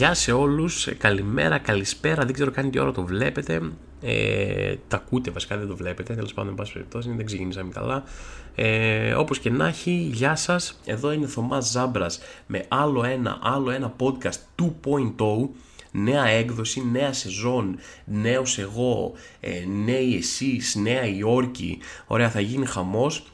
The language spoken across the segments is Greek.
Γεια σε όλους, καλημέρα, καλησπέρα, δεν ξέρω καν τι ώρα το βλέπετε. Ε, τα ακούτε βασικά, δεν το βλέπετε, τέλος πάντων, εν πάση περιπτώσει, δεν ξεκινήσαμε καλά. Ε, όπως και να έχει, γεια σας, εδώ είναι Θωμάς Ζάμπρας με άλλο ένα, άλλο ένα podcast 2.0 νέα έκδοση, νέα σεζόν, νέος εγώ, ε, νέοι εσείς, νέα Υόρκη, ωραία θα γίνει χαμός.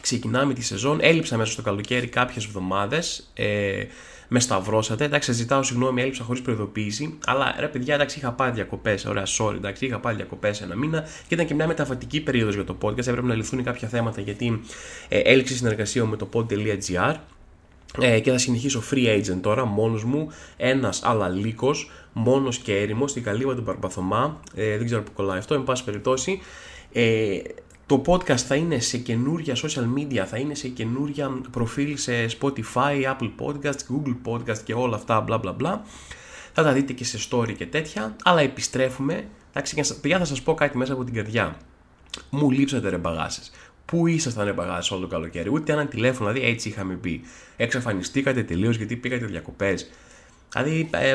Ξεκινάμε τη σεζόν, έλειψα μέσα στο καλοκαίρι κάποιες εβδομάδες, ε, με σταυρώσατε. Εντάξει, ζητάω συγγνώμη, έλειψα χωρίς προειδοποίηση. Αλλά ρε παιδιά, εντάξει, είχα πάει διακοπές. Ωραία, sorry, εντάξει, είχα πάει διακοπές ένα μήνα και ήταν και μια μεταβατική περίοδος για το podcast. Έπρεπε να λυθούν κάποια θέματα γιατί ε, έληξε συνεργασία με το pod.gr. Ε, και θα συνεχίσω free agent τώρα, μόνος μου, ένας αλαλίκος, μόνος και έρημος, στην καλύβα του Παρπαθωμά, ε, δεν ξέρω που κολλάει αυτό, εν πάση περιπτώσει. Ε, το podcast θα είναι σε καινούρια social media, θα είναι σε καινούρια προφίλ σε Spotify, Apple Podcast, Google Podcast και όλα αυτά μπλα μπλα μπλα. Θα τα δείτε και σε story και τέτοια, αλλά επιστρέφουμε. Εντάξει, παιδιά θα σας πω κάτι μέσα από την καρδιά. Μου λείψατε ρε μπαγάσες. Πού ήσασταν ρε μπαγάσες όλο το καλοκαίρι, ούτε ένα τηλέφωνο, δηλαδή έτσι είχαμε πει. Εξαφανιστήκατε τελείως γιατί πήγατε διακοπές. Δηλαδή, ε,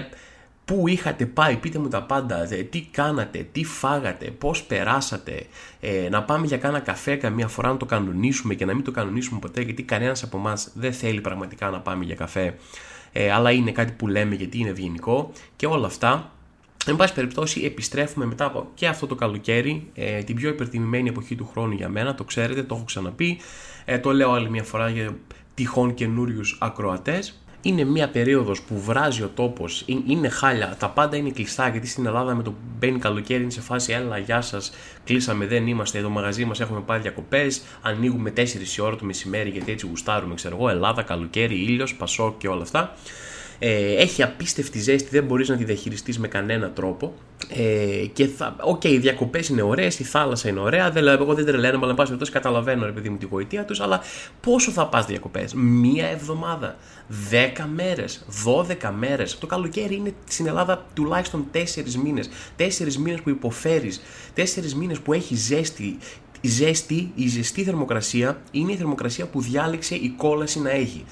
Πού είχατε πάει, πείτε μου τα πάντα, τι κάνατε, τι φάγατε, πώς περάσατε, ε, να πάμε για κάνα καφέ καμία φορά να το κανονίσουμε και να μην το κανονίσουμε ποτέ γιατί κανένας από εμάς δεν θέλει πραγματικά να πάμε για καφέ. Ε, αλλά είναι κάτι που λέμε γιατί είναι ευγενικό και όλα αυτά. Εν πάση περιπτώσει επιστρέφουμε μετά από και αυτό το καλοκαίρι, ε, την πιο υπερτιμημένη εποχή του χρόνου για μένα, το ξέρετε, το έχω ξαναπεί, ε, το λέω άλλη μια φορά για τυχόν καινούριους ακροατές είναι μια περίοδος που βράζει ο τόπος, είναι χάλια, τα πάντα είναι κλειστά γιατί στην Ελλάδα με το μπαίνει καλοκαίρι είναι σε φάση έλα γεια σας, κλείσαμε δεν είμαστε εδώ μαγαζί μας έχουμε πάει διακοπές, ανοίγουμε 4 η ώρα το μεσημέρι γιατί έτσι γουστάρουμε ξέρω εγώ, Ελλάδα, καλοκαίρι, ήλιος, ΠΑΣΟΚ και όλα αυτά. Ε, έχει απίστευτη ζέστη, δεν μπορείς να τη διαχειριστείς με κανένα τρόπο ε, και θα, OK, okay, οι διακοπές είναι ωραίες, η θάλασσα είναι ωραία. Δεν, εγώ δεν τρελαίνομαι, αλλά εν πάση περιπτώσει καταλαβαίνω, ρε παιδί μου, τη γοητεία τους. Αλλά πόσο θα πας διακοπές, Μία εβδομάδα, δέκα μέρες, δώδεκα μέρες. Το καλοκαίρι είναι στην Ελλάδα τουλάχιστον τέσσερις μήνες. Τέσσερις μήνες που υποφέρεις, τέσσερις μήνες που έχει ζέστη. Η ζέστη, η ζεστή θερμοκρασία είναι η θερμοκρασία που διάλεξε η κόλαση να έχει.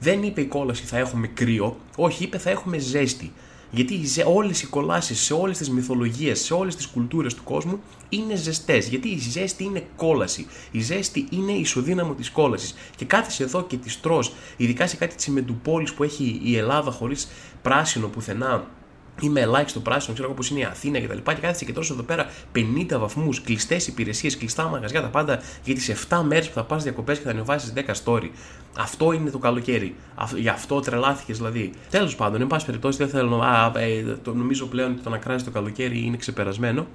Δεν είπε η κόλαση θα έχουμε κρύο, όχι, είπε θα έχουμε ζέστη. Γιατί όλες οι κολάσεις σε όλες τις μυθολογίες, σε όλες τις κουλτούρες του κόσμου είναι ζεστές. Γιατί η ζέστη είναι κόλαση. Η ζέστη είναι ισοδύναμο της κόλασης. Και κάθεσαι εδώ και της τρώ, ειδικά σε κάτι τσιμεντουπόλης που έχει η Ελλάδα χωρίς πράσινο πουθενά Είμαι ελάχιστο πράσινο, ξέρω όπω είναι η Αθήνα κτλ. Και, και κάθεσαι και τόσο εδώ πέρα 50 βαθμούς, κλειστές υπηρεσίες, κλειστά μαγαζιά, τα πάντα για τις 7 μέρες που θα πας διακοπές και θα ανεβάσεις 10 story. Αυτό είναι το καλοκαίρι. Γι' αυτό τρελάθηκες δηλαδή. Τέλος πάντων, εν πάση περιπτώσει, δεν θέλω να. Ε, το, νομίζω πλέον ότι το να κράζεις το καλοκαίρι είναι ξεπερασμένο.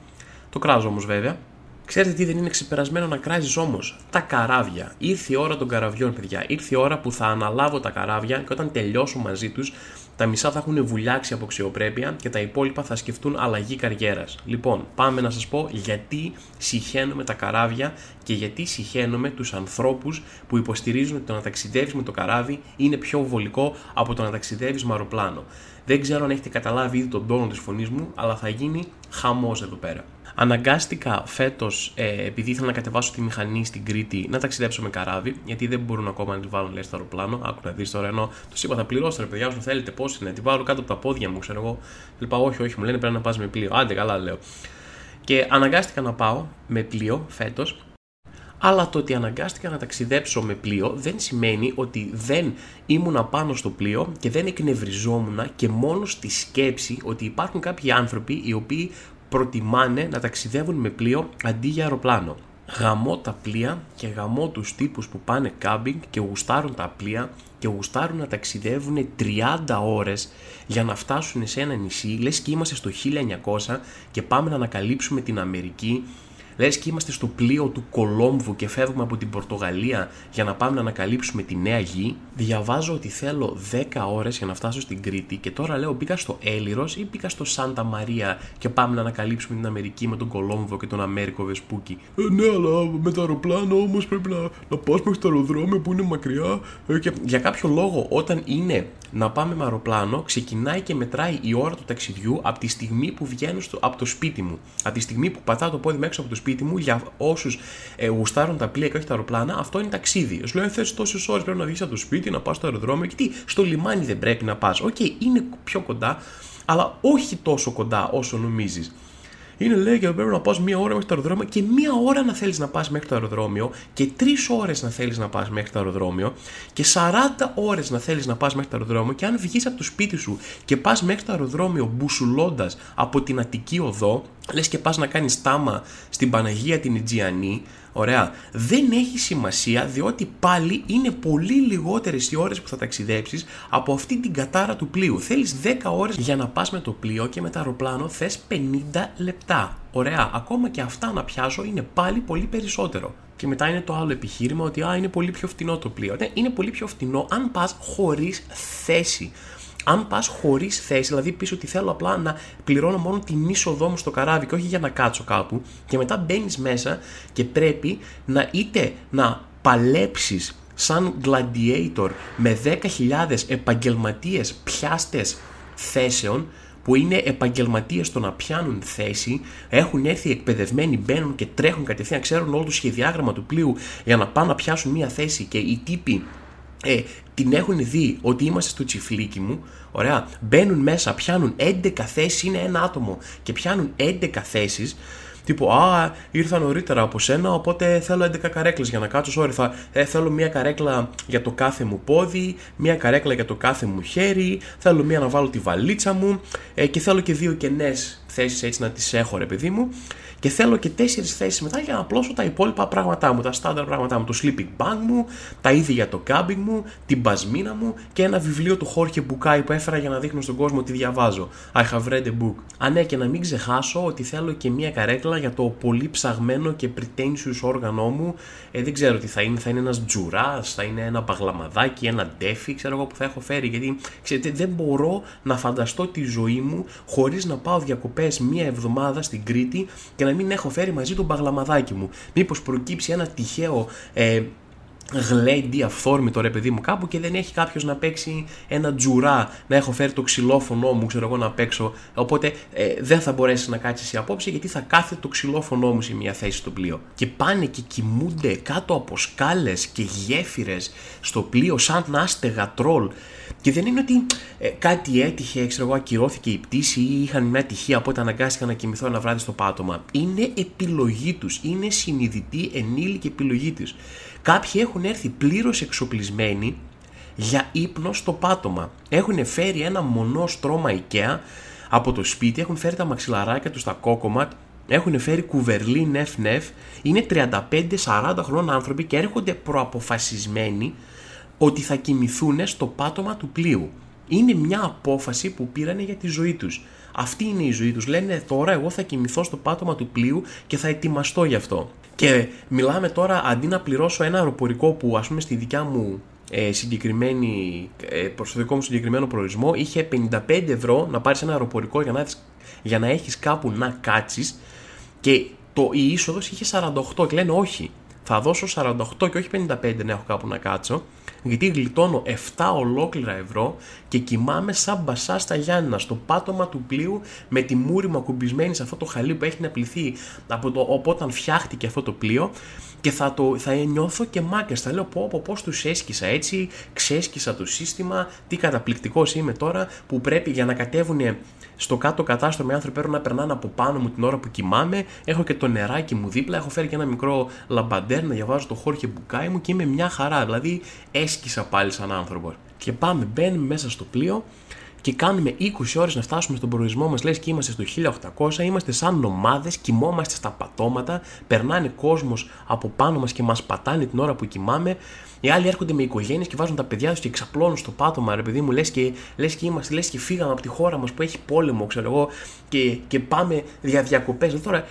Το κράζω όμως βέβαια. Ξέρετε τι δεν είναι ξεπερασμένο να κράζεις όμως. Τα καράβια. Ήρθε η ώρα των καραβιών, παιδιά. Ήρθε η ώρα που θα αναλάβω τα καράβια και όταν τελειώσω μαζί τους τα μισά θα έχουν βουλιάξει από αξιοπρέπεια και τα υπόλοιπα θα σκεφτούν αλλαγή καριέρας. Λοιπόν, πάμε να σας πω γιατί συχαίνουμε τα καράβια και γιατί συχαίνουμε τους ανθρώπους που υποστηρίζουν ότι το να ταξιδεύεις με το καράβι είναι πιο βολικό από το να ταξιδεύεις με αεροπλάνο. Δεν ξέρω αν έχετε καταλάβει ήδη τον τόνο της φωνής μου, αλλά θα γίνει χαμός εδώ πέρα. Αναγκάστηκα φέτος, ε, επειδή ήθελα να κατεβάσω τη μηχανή στην Κρήτη, να ταξιδέψω με καράβι, γιατί δεν μπορούν ακόμα να τη βάλουν λέει, στο αεροπλάνο. Άκου να δεις τώρα ενώ του είπα θα πληρώσω ρε παιδιά, όσο θέλετε, πώ είναι, τη βάλω κάτω από τα πόδια μου, ξέρω εγώ. Είπα όχι, όχι, μου λένε πρέπει να πας με πλοίο. Άντε, καλά λέω. Και αναγκάστηκα να πάω με πλοίο φέτος, αλλά το ότι αναγκάστηκα να ταξιδέψω με πλοίο δεν σημαίνει ότι δεν ήμουν πάνω στο πλοίο και δεν εκνευριζόμουν και μόνο στη σκέψη ότι υπάρχουν κάποιοι άνθρωποι οι οποίοι προτιμάνε να ταξιδεύουν με πλοίο αντί για αεροπλάνο. Γαμώ τα πλοία και γαμώ τους τύπους που πάνε κάμπινγκ και γουστάρουν τα πλοία και γουστάρουν να ταξιδεύουν 30 ώρες για να φτάσουν σε ένα νησί, λες και είμαστε στο 1900 και πάμε να ανακαλύψουμε την Αμερική Λες και είμαστε στο πλοίο του Κολόμβου και φεύγουμε από την Πορτογαλία για να πάμε να ανακαλύψουμε τη νέα γη. Διαβάζω ότι θέλω 10 ώρες για να φτάσω στην Κρήτη και τώρα λέω μπήκα στο Έλιρο ή μπήκα στο Σάντα Μαρία και πάμε να ανακαλύψουμε την Αμερική με τον Κολόμβο και τον Αμέρικο Βεσπούκι. Ε, ναι, αλλά με το αεροπλάνο όμως πρέπει να, να πα μέχρι το αεροδρόμιο που είναι μακριά. Ε, και... Για κάποιο λόγο, όταν είναι να πάμε με αεροπλάνο, ξεκινάει και μετράει η ώρα του ταξιδιού από τη στιγμή που βγαίνω στο, από το σπίτι μου. Από τη στιγμή που πατάω το πόδι έξω από το σπίτι σπίτι μου, για όσους ε, γουστάρουν τα πλοία και όχι τα αεροπλάνα, αυτό είναι ταξίδι. Σου λέω, θες τόσες ώρες πρέπει να βγεις από το σπίτι, να πας στο αεροδρόμιο και τι, στο λιμάνι δεν πρέπει να πας. OK, okay, είναι πιο κοντά, αλλά όχι τόσο κοντά όσο νομίζεις. Είναι λέει και πρέπει να πας μία ώρα μέχρι το αεροδρόμιο και μία ώρα να θέλεις να πας μέχρι το αεροδρόμιο και τρεις ώρες να θέλεις να πας μέχρι το αεροδρόμιο και 40 ώρες να θέλεις να πας μέχρι το αεροδρόμιο και αν βγεις από το σπίτι σου και πας μέχρι το αεροδρόμιο μπουσουλώντας από την Αττική Οδό, λες και πας να κάνεις τάμα στην Παναγία την Ιτζιανή, Ωραία. Δεν έχει σημασία διότι πάλι είναι πολύ λιγότερες οι ώρες που θα ταξιδέψεις από αυτή την κατάρα του πλοίου. Θέλεις 10 ώρες για να πας με το πλοίο και με το αεροπλάνο θες 50 λεπτά. Ωραία. Ακόμα και αυτά να πιάσω είναι πάλι πολύ περισσότερο. Και μετά είναι το άλλο επιχείρημα ότι α, είναι πολύ πιο φτηνό το πλοίο. Ναι, είναι πολύ πιο φτηνό αν πας χωρίς θέση αν πας χωρίς θέση, δηλαδή πεις ότι θέλω απλά να πληρώνω μόνο την είσοδό μου στο καράβι και όχι για να κάτσω κάπου, και μετά μπαίνεις μέσα και πρέπει να είτε να παλέψεις σαν gladiator με 10.000 επαγγελματίες πιάστες θέσεων που είναι επαγγελματίες στο να πιάνουν θέση, έχουν έρθει εκπαιδευμένοι, μπαίνουν και τρέχουν κατευθείαν, ξέρουν όλο το σχεδιάγραμμα του πλοίου για να πάνε να πιάσουν μία θέση και οι τύποι ε, την έχουν δει ότι είμαστε στο τσιφλίκι μου, ωραία, μπαίνουν μέσα, πιάνουν 11 θέσεις, είναι ένα άτομο και πιάνουν 11 θέσεις, τύπου Α, ήρθα νωρίτερα από σένα, οπότε θέλω 11 καρέκλες για να κάτσω. Sorry, θα, ε, θέλω μία καρέκλα για το κάθε μου πόδι, μία καρέκλα για το κάθε μου χέρι, θέλω μία να βάλω τη βαλίτσα μου ε, και θέλω και δύο κενές θέσεις έτσι να τις έχω, ρε παιδί μου και θέλω και τέσσερις θέσεις μετά για να απλώσω τα υπόλοιπα πράγματά μου, τα στάνταρ πράγματά μου, το sleeping bag μου, τα είδη για το camping μου, την πασμίνα μου και ένα βιβλίο του Χόρχε Μπουκάη που έφερα για να δείχνω στον κόσμο ότι διαβάζω. I have read a book. Α, ναι, και να μην ξεχάσω ότι θέλω και μία καρέκλα για το πολύ ψαγμένο και pretentious όργανό μου. Ε, δεν ξέρω τι θα είναι, θα είναι ένας τζουράς, θα είναι ένα παγλαμαδάκι, ένα ντέφι, ξέρω εγώ που θα έχω φέρει. Γιατί ξέρετε, δεν μπορώ να φανταστώ τη ζωή μου χωρίς να πάω διακοπές μία εβδομάδα στην Κρήτη και να μην έχω φέρει μαζί τον παγλαμαδάκι μου. Μήπως προκύψει ένα τυχαίο ε, γλέντι αυθόρμητο ρε παιδί μου κάπου και δεν έχει κάποιος να παίξει ένα τζουρά να έχω φέρει το ξυλόφωνο μου ξέρω εγώ να παίξω. Οπότε ε, δεν θα μπορέσεις να κάτσεις η απόψη γιατί θα κάθεται το ξυλόφωνο μου σε μια θέση στο πλοίο. Και πάνε και κοιμούνται κάτω από σκάλες και γέφυρες στο πλοίο σαν άστεγα τρόλ και δεν είναι ότι ε, κάτι έτυχε, ξέρω εγώ, ακυρώθηκε η πτήση ή είχαν μια τυχεία οπότε αναγκάστηκαν να κοιμηθώ ένα βράδυ στο πάτωμα. Είναι επιλογή τους. Είναι συνειδητή ενήλικη επιλογή του. Κάποιοι έχουν έρθει πλήρως εξοπλισμένοι για ύπνο στο πάτωμα. Έχουν φέρει ένα μονό στρώμα IKEA από το σπίτι, έχουν φέρει τα μαξιλαράκια τους στα κόκομα, έχουν φέρει κουβερλί νεφ νεφ, είναι 35-40 χρόνων άνθρωποι και έρχονται προαποφασισμένοι ότι θα κοιμηθούν στο πάτωμα του πλοίου. Είναι μια απόφαση που πήρανε για τη ζωή τους. Αυτή είναι η ζωή τους. Λένε τώρα εγώ θα κοιμηθώ στο πάτωμα του πλοίου και θα ετοιμαστώ γι' αυτό. Και μιλάμε τώρα αντί να πληρώσω ένα αεροπορικό που ας πούμε στη δικιά μου ε, συγκεκριμένη, ε, προς το δικό μου συγκεκριμένο προορισμό είχε 55 ευρώ να πάρεις ένα αεροπορικό για να, για να έχεις κάπου να κάτσεις και το, η είσοδος είχε 48 και λένε όχι θα δώσω 48 και όχι 55 να έχω κάπου να κάτσω γιατί γλιτώνω 7 ολόκληρα ευρώ και κοιμάμαι σαν μπασά στα Γιάννα, στο πάτωμα του πλοίου με τη μούρη μου ακουμπισμένη σε αυτό το χαλί που έχει να πληθεί από το, όταν φτιάχτηκε αυτό το πλοίο και θα, το, θα νιώθω και μάκες, θα λέω πω, πω πώς τους έσκησα έτσι, ξέσκησα το σύστημα, τι καταπληκτικός είμαι τώρα που πρέπει για να κατέβουν στο κάτω κατάστρωμα οι άνθρωποι πρέπει να περνάνε από πάνω μου την ώρα που κοιμάμαι. Έχω και το νεράκι μου δίπλα. Έχω φέρει και ένα μικρό λαμπαντέρ να διαβάζω το χώρο και μπουκάι μου και είμαι μια χαρά. Δηλαδή έσκησα πάλι σαν άνθρωπο. Και πάμε, μπαίνουμε μέσα στο πλοίο και κάνουμε 20 ώρες να φτάσουμε στον προορισμό μας, λες και είμαστε στο 1800, είμαστε σαν νομάδες, κοιμόμαστε στα πατώματα, περνάνε κόσμος από πάνω μας και μας πατάνε την ώρα που κοιμάμε. Οι άλλοι έρχονται με οικογένειες και βάζουν τα παιδιά τους και εξαπλώνουν στο πάτωμα, ρε παιδί μου, λες και, λες και είμαστε, λες και φύγαμε από τη χώρα μας που έχει πόλεμο, ξέρω εγώ, και, και πάμε για διακοπές. Τώρα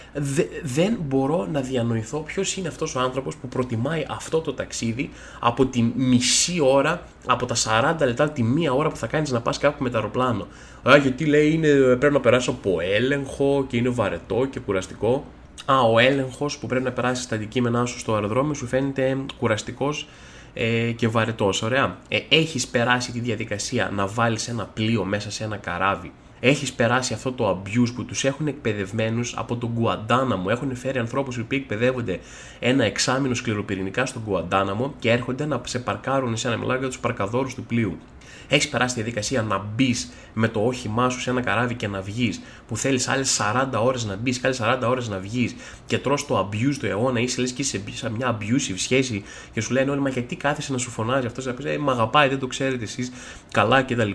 δεν μπορώ να διανοηθώ ποιος είναι αυτός ο άνθρωπος που προτιμάει αυτό το ταξίδι από τη μισή ώρα, από τα 40 λεπτά, τη μία ώρα που θα κάνεις να πας κάπου με το αεροπλάνο. Α, γιατί λέει είναι, πρέπει να περάσει από έλεγχο και είναι βαρετό και κουραστικό. Α, ο έλεγχος που πρέπει να περάσεις τα αντικείμενά σου στο αεροδρόμιο σου φαίνεται κουραστικός ε, και βαρετός. Ωραία. Ε, Έχεις περάσει τη διαδικασία να βάλεις ένα πλοίο μέσα σε ένα καράβι; Έχεις περάσει αυτό το abuse που τους έχουν εκπαιδευμένους από τον Γκουαντάναμο. Έχουν φέρει ανθρώπους οι οποίοι εκπαιδεύονται ένα εξάμεινο σκληροπυρηνικά στον Γκουαντάναμο και έρχονται να σε παρκάρουν σε ένα μιλάω για τους παρκαδόρους του πλοίου; Έχεις περάσει τη διαδικασία να μπεις με το όχημά σου σε ένα καράβι και να βγεις, που θέλεις άλλες 40 ώρες να μπεις και άλλες 40 ώρες να βγεις και τρώ το abuse του αιώνα, είσαι λες και είσαι σε μια abusive σχέση και σου λένε όλοι, Μα γιατί κάθεσαι να σου φωνάζει αυτός, να πεις Ε, Μ' αγαπάει, δεν το ξέρετε εσείς καλά κτλ.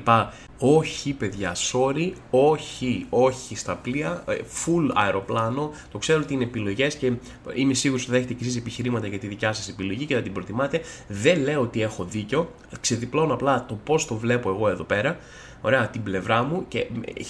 Όχι, παιδιά, sorry, όχι, όχι στα πλοία, ε, full αεροπλάνο. Το ξέρω ότι είναι επιλογές και είμαι σίγουρος ότι θα έχετε και εσείς επιχειρήματα για τη δικιά σας επιλογή και θα την προτιμάτε. Δεν λέω ότι έχω δίκιο. Ξεδιπλώνω απλά το πώς το βλέπω εγώ εδώ πέρα. Ωραία, την πλευρά μου και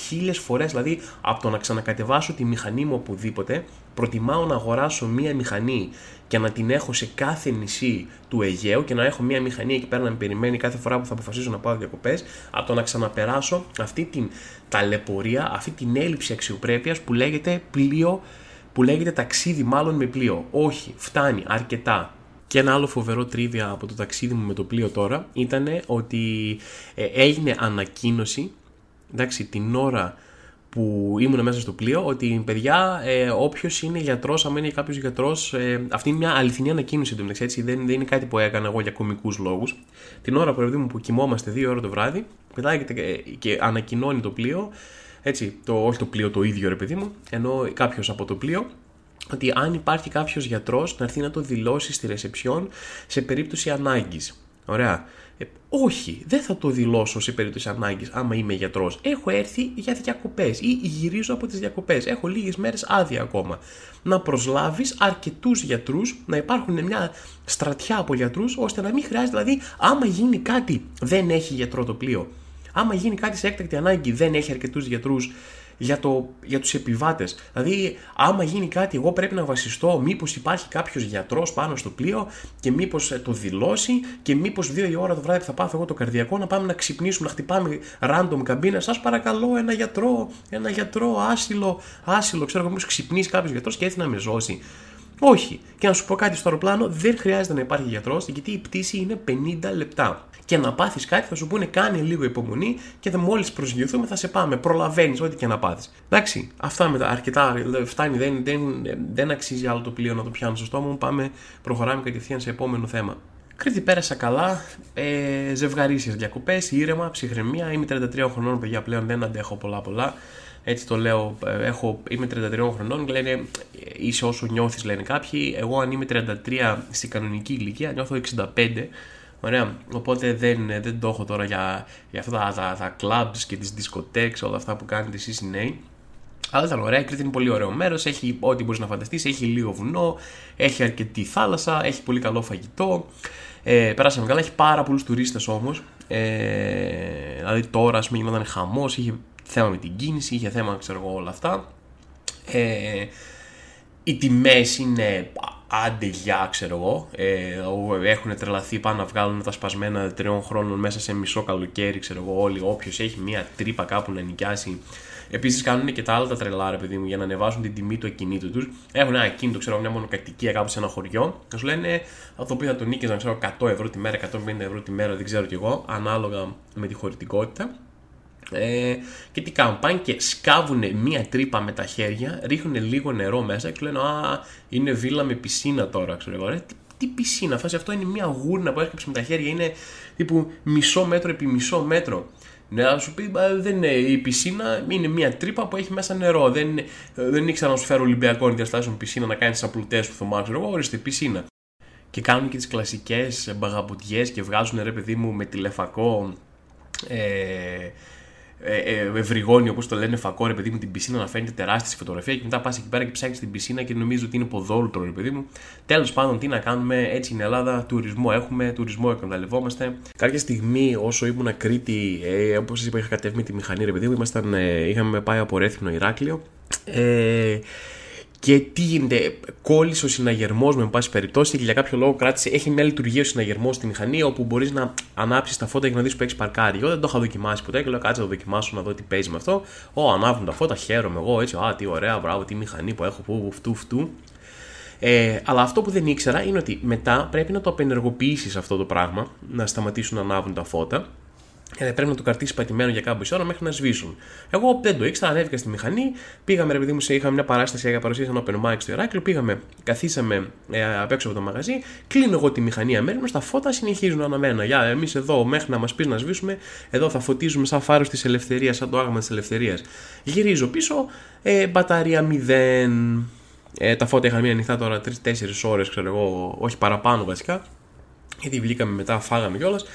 χίλιες φορές, δηλαδή από το να ξανακατεβάσω τη μηχανή μου οπουδήποτε, προτιμάω να αγοράσω μία μηχανή και να την έχω σε κάθε νησί του Αιγαίου και να έχω μία μηχανή εκεί πέρα να με περιμένει κάθε φορά που θα αποφασίσω να πάω διακοπές, από το να ξαναπεράσω αυτή την ταλαιπωρία, αυτή την έλλειψη αξιοπρέπειας που λέγεται πλοίο, που λέγεται ταξίδι μάλλον με πλοίο. Όχι, φτάνει αρκετά. Και ένα άλλο φοβερό τρίβια από το ταξίδι μου με το πλοίο τώρα ήταν ότι ε, έγινε ανακοίνωση εντάξει, την ώρα που ήμουν μέσα στο πλοίο ότι παιδιά, ε, όποιος είναι γιατρός, αν είναι κάποιος γιατρός, ε, αυτή είναι μια αληθινή ανακοίνωση του έτσι. Δεν, δεν είναι κάτι που έκανα εγώ για κομικούς λόγους. Την ώρα που, μου, που κοιμόμαστε δύο ώρα το βράδυ, πετάει και, και ανακοινώνει το πλοίο, έτσι, το, όχι το πλοίο το ίδιο ρε παιδί μου, ενώ κάποιος από το πλοίο, ότι αν υπάρχει κάποιος γιατρός να έρθει να το δηλώσει στη ρεσεψιόν σε περίπτωση ανάγκης. Ωραία. Ε, όχι, δεν θα το δηλώσω σε περίπτωση ανάγκης άμα είμαι γιατρός. Έχω έρθει για διακοπές ή γυρίζω από τις διακοπές. Έχω λίγες μέρες άδεια ακόμα. Να προσλάβεις αρκετούς γιατρούς, να υπάρχουν μια στρατιά από γιατρούς, ώστε να μην χρειάζεται, δηλαδή, άμα γίνει κάτι, δεν έχει γιατρό το πλοίο. Άμα γίνει κάτι σε έκτακτη ανάγκη, δεν έχει αρκετούς γιατρούς για, το, για τους επιβάτες. Δηλαδή, άμα γίνει κάτι, εγώ πρέπει να βασιστώ μήπως υπάρχει κάποιος γιατρός πάνω στο πλοίο και μήπως ε, το δηλώσει και μήπως δύο η ώρα το βράδυ που θα πάθω εγώ το καρδιακό να πάμε να ξυπνήσουμε, να χτυπάμε random καμπίνα. Σας παρακαλώ, ένα γιατρό, ένα γιατρό, άσυλο, άσυλο. Ξέρω εγώ, μήπως ξυπνήσει κάποιος γιατρός και έρθει να με ζώσει. Όχι. Και να σου πω κάτι στο αεροπλάνο, δεν χρειάζεται να υπάρχει γιατρός, γιατί η πτήση είναι 50 λεπτά και να πάθεις κάτι, θα σου πούνε κάνει λίγο υπομονή και μόλις προσγειωθούμε θα σε πάμε. Προλαβαίνεις ό,τι και να πάθεις. Εντάξει, αυτά μετά αρκετά φτάνει, δεν, δεν, δεν αξίζει άλλο το πλοίο να το πιάνω στο στόμα μου. Πάμε, προχωράμε κατευθείαν σε επόμενο θέμα. Κρήτη πέρασα καλά, ε, ζευγαρίσιες διακοπές, ήρεμα, ψυχραιμία, είμαι 33 χρονών παιδιά πλέον, δεν αντέχω πολλά πολλά. Έτσι το λέω, ε, έχω, είμαι 33 χρονών και λένε είσαι όσο νιώθεις λένε κάποιοι. Εγώ αν είμαι 33 στην κανονική ηλικία νιώθω 65 Ωραία. Οπότε δεν, δεν το έχω τώρα για, για αυτά τα, τα, τα clubs και τις discotheques, όλα αυτά που κάνετε εσείς οι νέοι. Αλλά ήταν ωραία, η Κρήτη είναι πολύ ωραίο μέρος. Έχει ό,τι μπορείς να φανταστείς. Έχει λίγο βουνό, έχει αρκετή θάλασσα, έχει πολύ καλό φαγητό. Ε, περάσαμε καλά, έχει πάρα πολλούς τουρίστες όμως. Ε, δηλαδή τώρα, ας πούμε, γινόταν χαμός, είχε θέμα με την κίνηση, είχε θέμα, ξέρω εγώ, όλα αυτά. Ε, οι τιμές είναι άντε γεια, ξέρω εγώ. Ε, έχουν τρελαθεί πάνω να βγάλουν τα σπασμένα τριών χρόνων μέσα σε μισό καλοκαίρι, ξέρω εγώ. Όλοι, όποιος έχει μία τρύπα κάπου να νοικιάσει. Επίσης κάνουν και τα άλλα τα τρελά, ρε παιδί μου, για να ανεβάσουν την τιμή του ακινήτου τους. Έχουν ένα ακίνητο, ξέρω μια μονοκατοικία κάπου σε ένα χωριό. Και σου λένε αυτό το οποίο θα το νίκηζαν, ξέρω 100 ευρώ τη μέρα, 150 ευρώ τη μέρα, δεν ξέρω κι εγώ, ανάλογα με τη χωρητικότητα. Ε, και τι κάνουν, πάνε και σκάβουν μία τρύπα με τα χέρια, ρίχνουν λίγο νερό μέσα και σου λένε Α, είναι βίλα με πισίνα τώρα, ξέρω εγώ. τι, τι πισίνα, φάση αυτό είναι μία γούρνα που έσκαψε με τα χέρια, είναι τύπου μισό μέτρο επί μισό μέτρο. Ναι, θα σου πει, δεν είναι η πισίνα, είναι μια τρύπα που έχει μέσα νερό. Δεν, δεν ήξερα να σου φέρω Ολυμπιακό διαστάσεων πισίνα να κάνεις τις απλουτές που θυμάμαι, ξέρω εγώ, ορίστε πισίνα. Και κάνουν και τις κλασικές μπαγαμπουτιέ και βγάζουν ρε παιδί μου με τηλεφακό. Ε, ε, ε, ευρυγόνι, όπως το λένε, φακό, ρε παιδί μου, την πισίνα να φαίνεται τεράστια φωτογραφία και μετά πας εκεί πέρα και ψάχνεις την πισίνα και νομίζω ότι είναι ποδόλουτρο, ρε παιδί μου. Τέλος πάντων, τι να κάνουμε, έτσι στην Ελλάδα τουρισμό έχουμε, τουρισμό εκμεταλλευόμαστε. Κάποια στιγμή, όσο ήμουν Κρήτη, ε, όπως σας είπα, είχα κατέβει με τη μηχανή, ρε παιδί μου, ήμασταν, ε, είχαμε πάει από Ρέθινο Ηράκλειο. Ε, και τι γίνεται, κόλλησε ο συναγερμός με πάση περιπτώσει και για κάποιο λόγο κράτησε. Έχει μια λειτουργία ο συναγερμός στη μηχανή όπου μπορείς να ανάψεις τα φώτα και να δεις που έχεις παρκάρει. Εγώ δεν το είχα δοκιμάσει ποτέ και λέω κάτσε να το δοκιμάσω να δω τι παίζει με αυτό. Ω, ανάβουν τα φώτα, χαίρομαι εγώ έτσι. Α, τι ωραία, μπράβο, τι μηχανή που έχω, που φτού, φτού. Ε, αλλά αυτό που δεν ήξερα είναι ότι μετά πρέπει να το απενεργοποιήσεις αυτό το πράγμα, να σταματήσουν να ανάβουν τα φώτα ε, πρέπει να το κρατήσει πατημένο για κάποια ώρα μέχρι να σβήσουν. Εγώ δεν το ήξερα, ανέβηκα στη μηχανή, πήγαμε ρε παιδί μου, είχαμε μια παράσταση για παρουσίαση ένα open mic στο Ηράκλειο, πήγαμε, καθίσαμε ε, απ' έξω από το μαγαζί, κλείνω εγώ τη μηχανή αμέριμο, τα φώτα συνεχίζουν να αναμένουν. Για εμείς εδώ, μέχρι να μας πεις να σβήσουμε, εδώ θα φωτίζουμε σαν φάρος της ελευθερίας, σαν το άγμα της ελευθερίας. Γυρίζω πίσω, ε, μπαταρία 0. Ε, τα φώτα είχαν μείνει ανοιχτά τώρα 3-4 ώρες, ξέρω εγώ, όχι παραπάνω βασικά. Γιατί βγήκαμε μετά, φάγαμε κιόλας.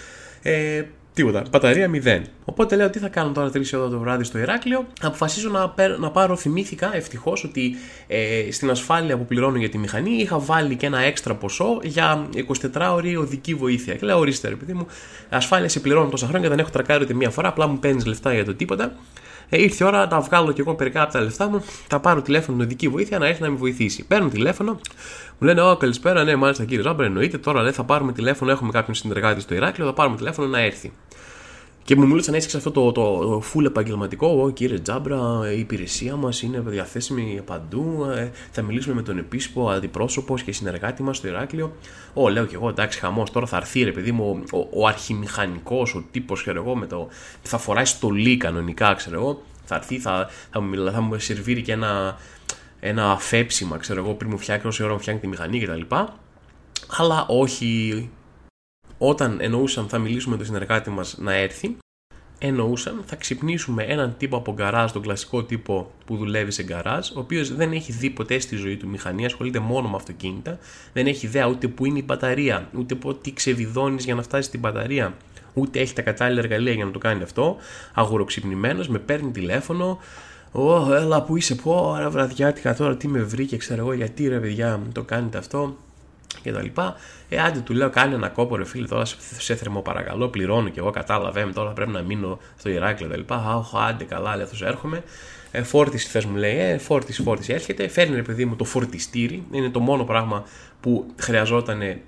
Ε, Τίποτα. Μπαταρία 0. Οπότε λέω τι θα κάνω τώρα 3 ώρα το βράδυ στο Ηράκλειο; Αποφασίζω να, να πάρω, θυμήθηκα ευτυχώς ότι ε, στην ασφάλεια που πληρώνω για τη μηχανή είχα βάλει και ένα έξτρα ποσό για 24 ώρη οδική βοήθεια. Και λέω ορίστε ρε παιδί μου, ασφάλεια σε πληρώνω τόσα χρόνια και δεν έχω τρακάρει ούτε μία φορά, απλά μου παίρνεις λεφτά για το τίποτα. Ε, ήρθε η ώρα να βγάλω και εγώ περικά από τα λεφτά μου, θα πάρω τηλέφωνο την οδική βοήθεια να έρθει να με βοηθήσει. Παίρνω τηλέφωνο, μου λένε: Ω, καλησπέρα, ναι, μάλιστα κύριε Ζάμπερ, εννοείται. Τώρα λέει, θα πάρουμε τηλέφωνο, έχουμε κάποιον συνεργάτη στο Ηράκλειο, θα πάρουμε τηλέφωνο να έρθει. Και μου μίλησαν έτσι αυτό το, το, το full επαγγελματικό. Ω κύριε Τζάμπρα, η υπηρεσία μας είναι διαθέσιμη παντού. Ε, θα μιλήσουμε με τον επίσημο αντιπρόσωπο και συνεργάτη μας στο Ηράκλειο. Ω, λέω και εγώ, εντάξει, χαμός. Τώρα θα έρθει ρε παιδί μου ο, ο αρχιμηχανικός, ο τύπος, ξέρω εγώ, με το, θα φοράει στολή κανονικά, ξέρω εγώ. Θα έρθει, θα, θα, μου, θα μου σερβίρει και ένα, ένα αφέψιμα, ξέρω εγώ, πριν μου φτιάξει όση ώρα μου φτιάχνει τη μηχανή κτλ. Αλλά όχι όταν εννοούσαν θα μιλήσουμε με τον συνεργάτη μας να έρθει, εννοούσαν θα ξυπνήσουμε έναν τύπο από γκαράζ, τον κλασικό τύπο που δουλεύει σε γκαράζ, ο οποίος δεν έχει δει ποτέ στη ζωή του μηχανή, ασχολείται μόνο με αυτοκίνητα, δεν έχει ιδέα ούτε που είναι η μπαταρία, ούτε τι ξεβιδώνεις για να φτάσεις στην μπαταρία, ούτε έχει τα κατάλληλα εργαλεία για να το κάνει αυτό. Αγοροξυπνημένος, με παίρνει τηλέφωνο. Ω, έλα που είσαι, πω, ρε βραδιάτικα τώρα, τι με βρήκε, ξέρω εγώ, γιατί ρε παιδιά το κάνετε αυτό και τα λοιπά. Ε, άντε του λέω, κάνει ένα κόπο ρε φίλε, τώρα σε θερμό παρακαλώ, πληρώνω και εγώ κατάλαβα, τώρα πρέπει να μείνω στο Ηράκλειο τα λοιπά. Αχ, άντε καλά, λέει αυτός έρχομαι. Ε, φόρτιση θες μου λέει, ε, φόρτιση, φόρτιση έρχεται. Φέρνει ρε παιδί μου το φορτιστήρι, είναι το μόνο πράγμα που χρειαζόταν ε,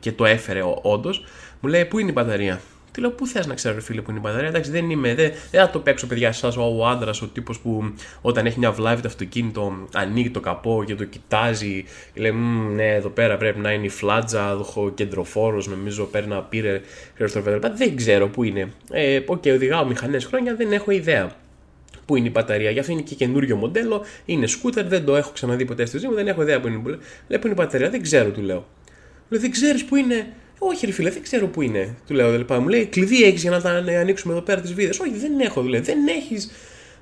και το έφερε όντως. Μου λέει, Πού είναι η μπαταρία; Τι λέω, πού θες να ξέρω, φίλε, που είναι η μπαταρία; Εντάξει, δεν είμαι, δεν, δεν θα το παίξω, παιδιά, εσά ο, ο άντρας, ο τύπος που όταν έχει μια βλάβη το αυτοκίνητο, ανοίγει το καπό και το κοιτάζει και λέει, ναι, εδώ πέρα πρέπει να είναι η φλάτζα, ο κεντροφόρος, νομίζω παίρνει να πήρε Δεν ξέρω πού είναι. Ε, okay, οδηγάω μηχανές χρόνια, δεν έχω ιδέα πού είναι η μπαταρία. Γι' αυτό είναι και καινούριο μοντέλο, είναι σκούτερ, δεν το έχω ξαναδεί ποτέ στη ζωή μου, δεν έχω ιδέα πού είναι. Λέει, πού είναι η μπαταρία, δεν ξέρω, του λέω. Λέω, δεν ξέρεις πού είναι. Όχι, ρε φίλε, δεν ξέρω πού είναι. Του λέω δηλαδή. Μου λέει, κλειδί έχεις για να τα ανοίξουμε εδώ πέρα τις βίδες. Όχι, δεν έχω, δηλαδή. Δεν έχεις.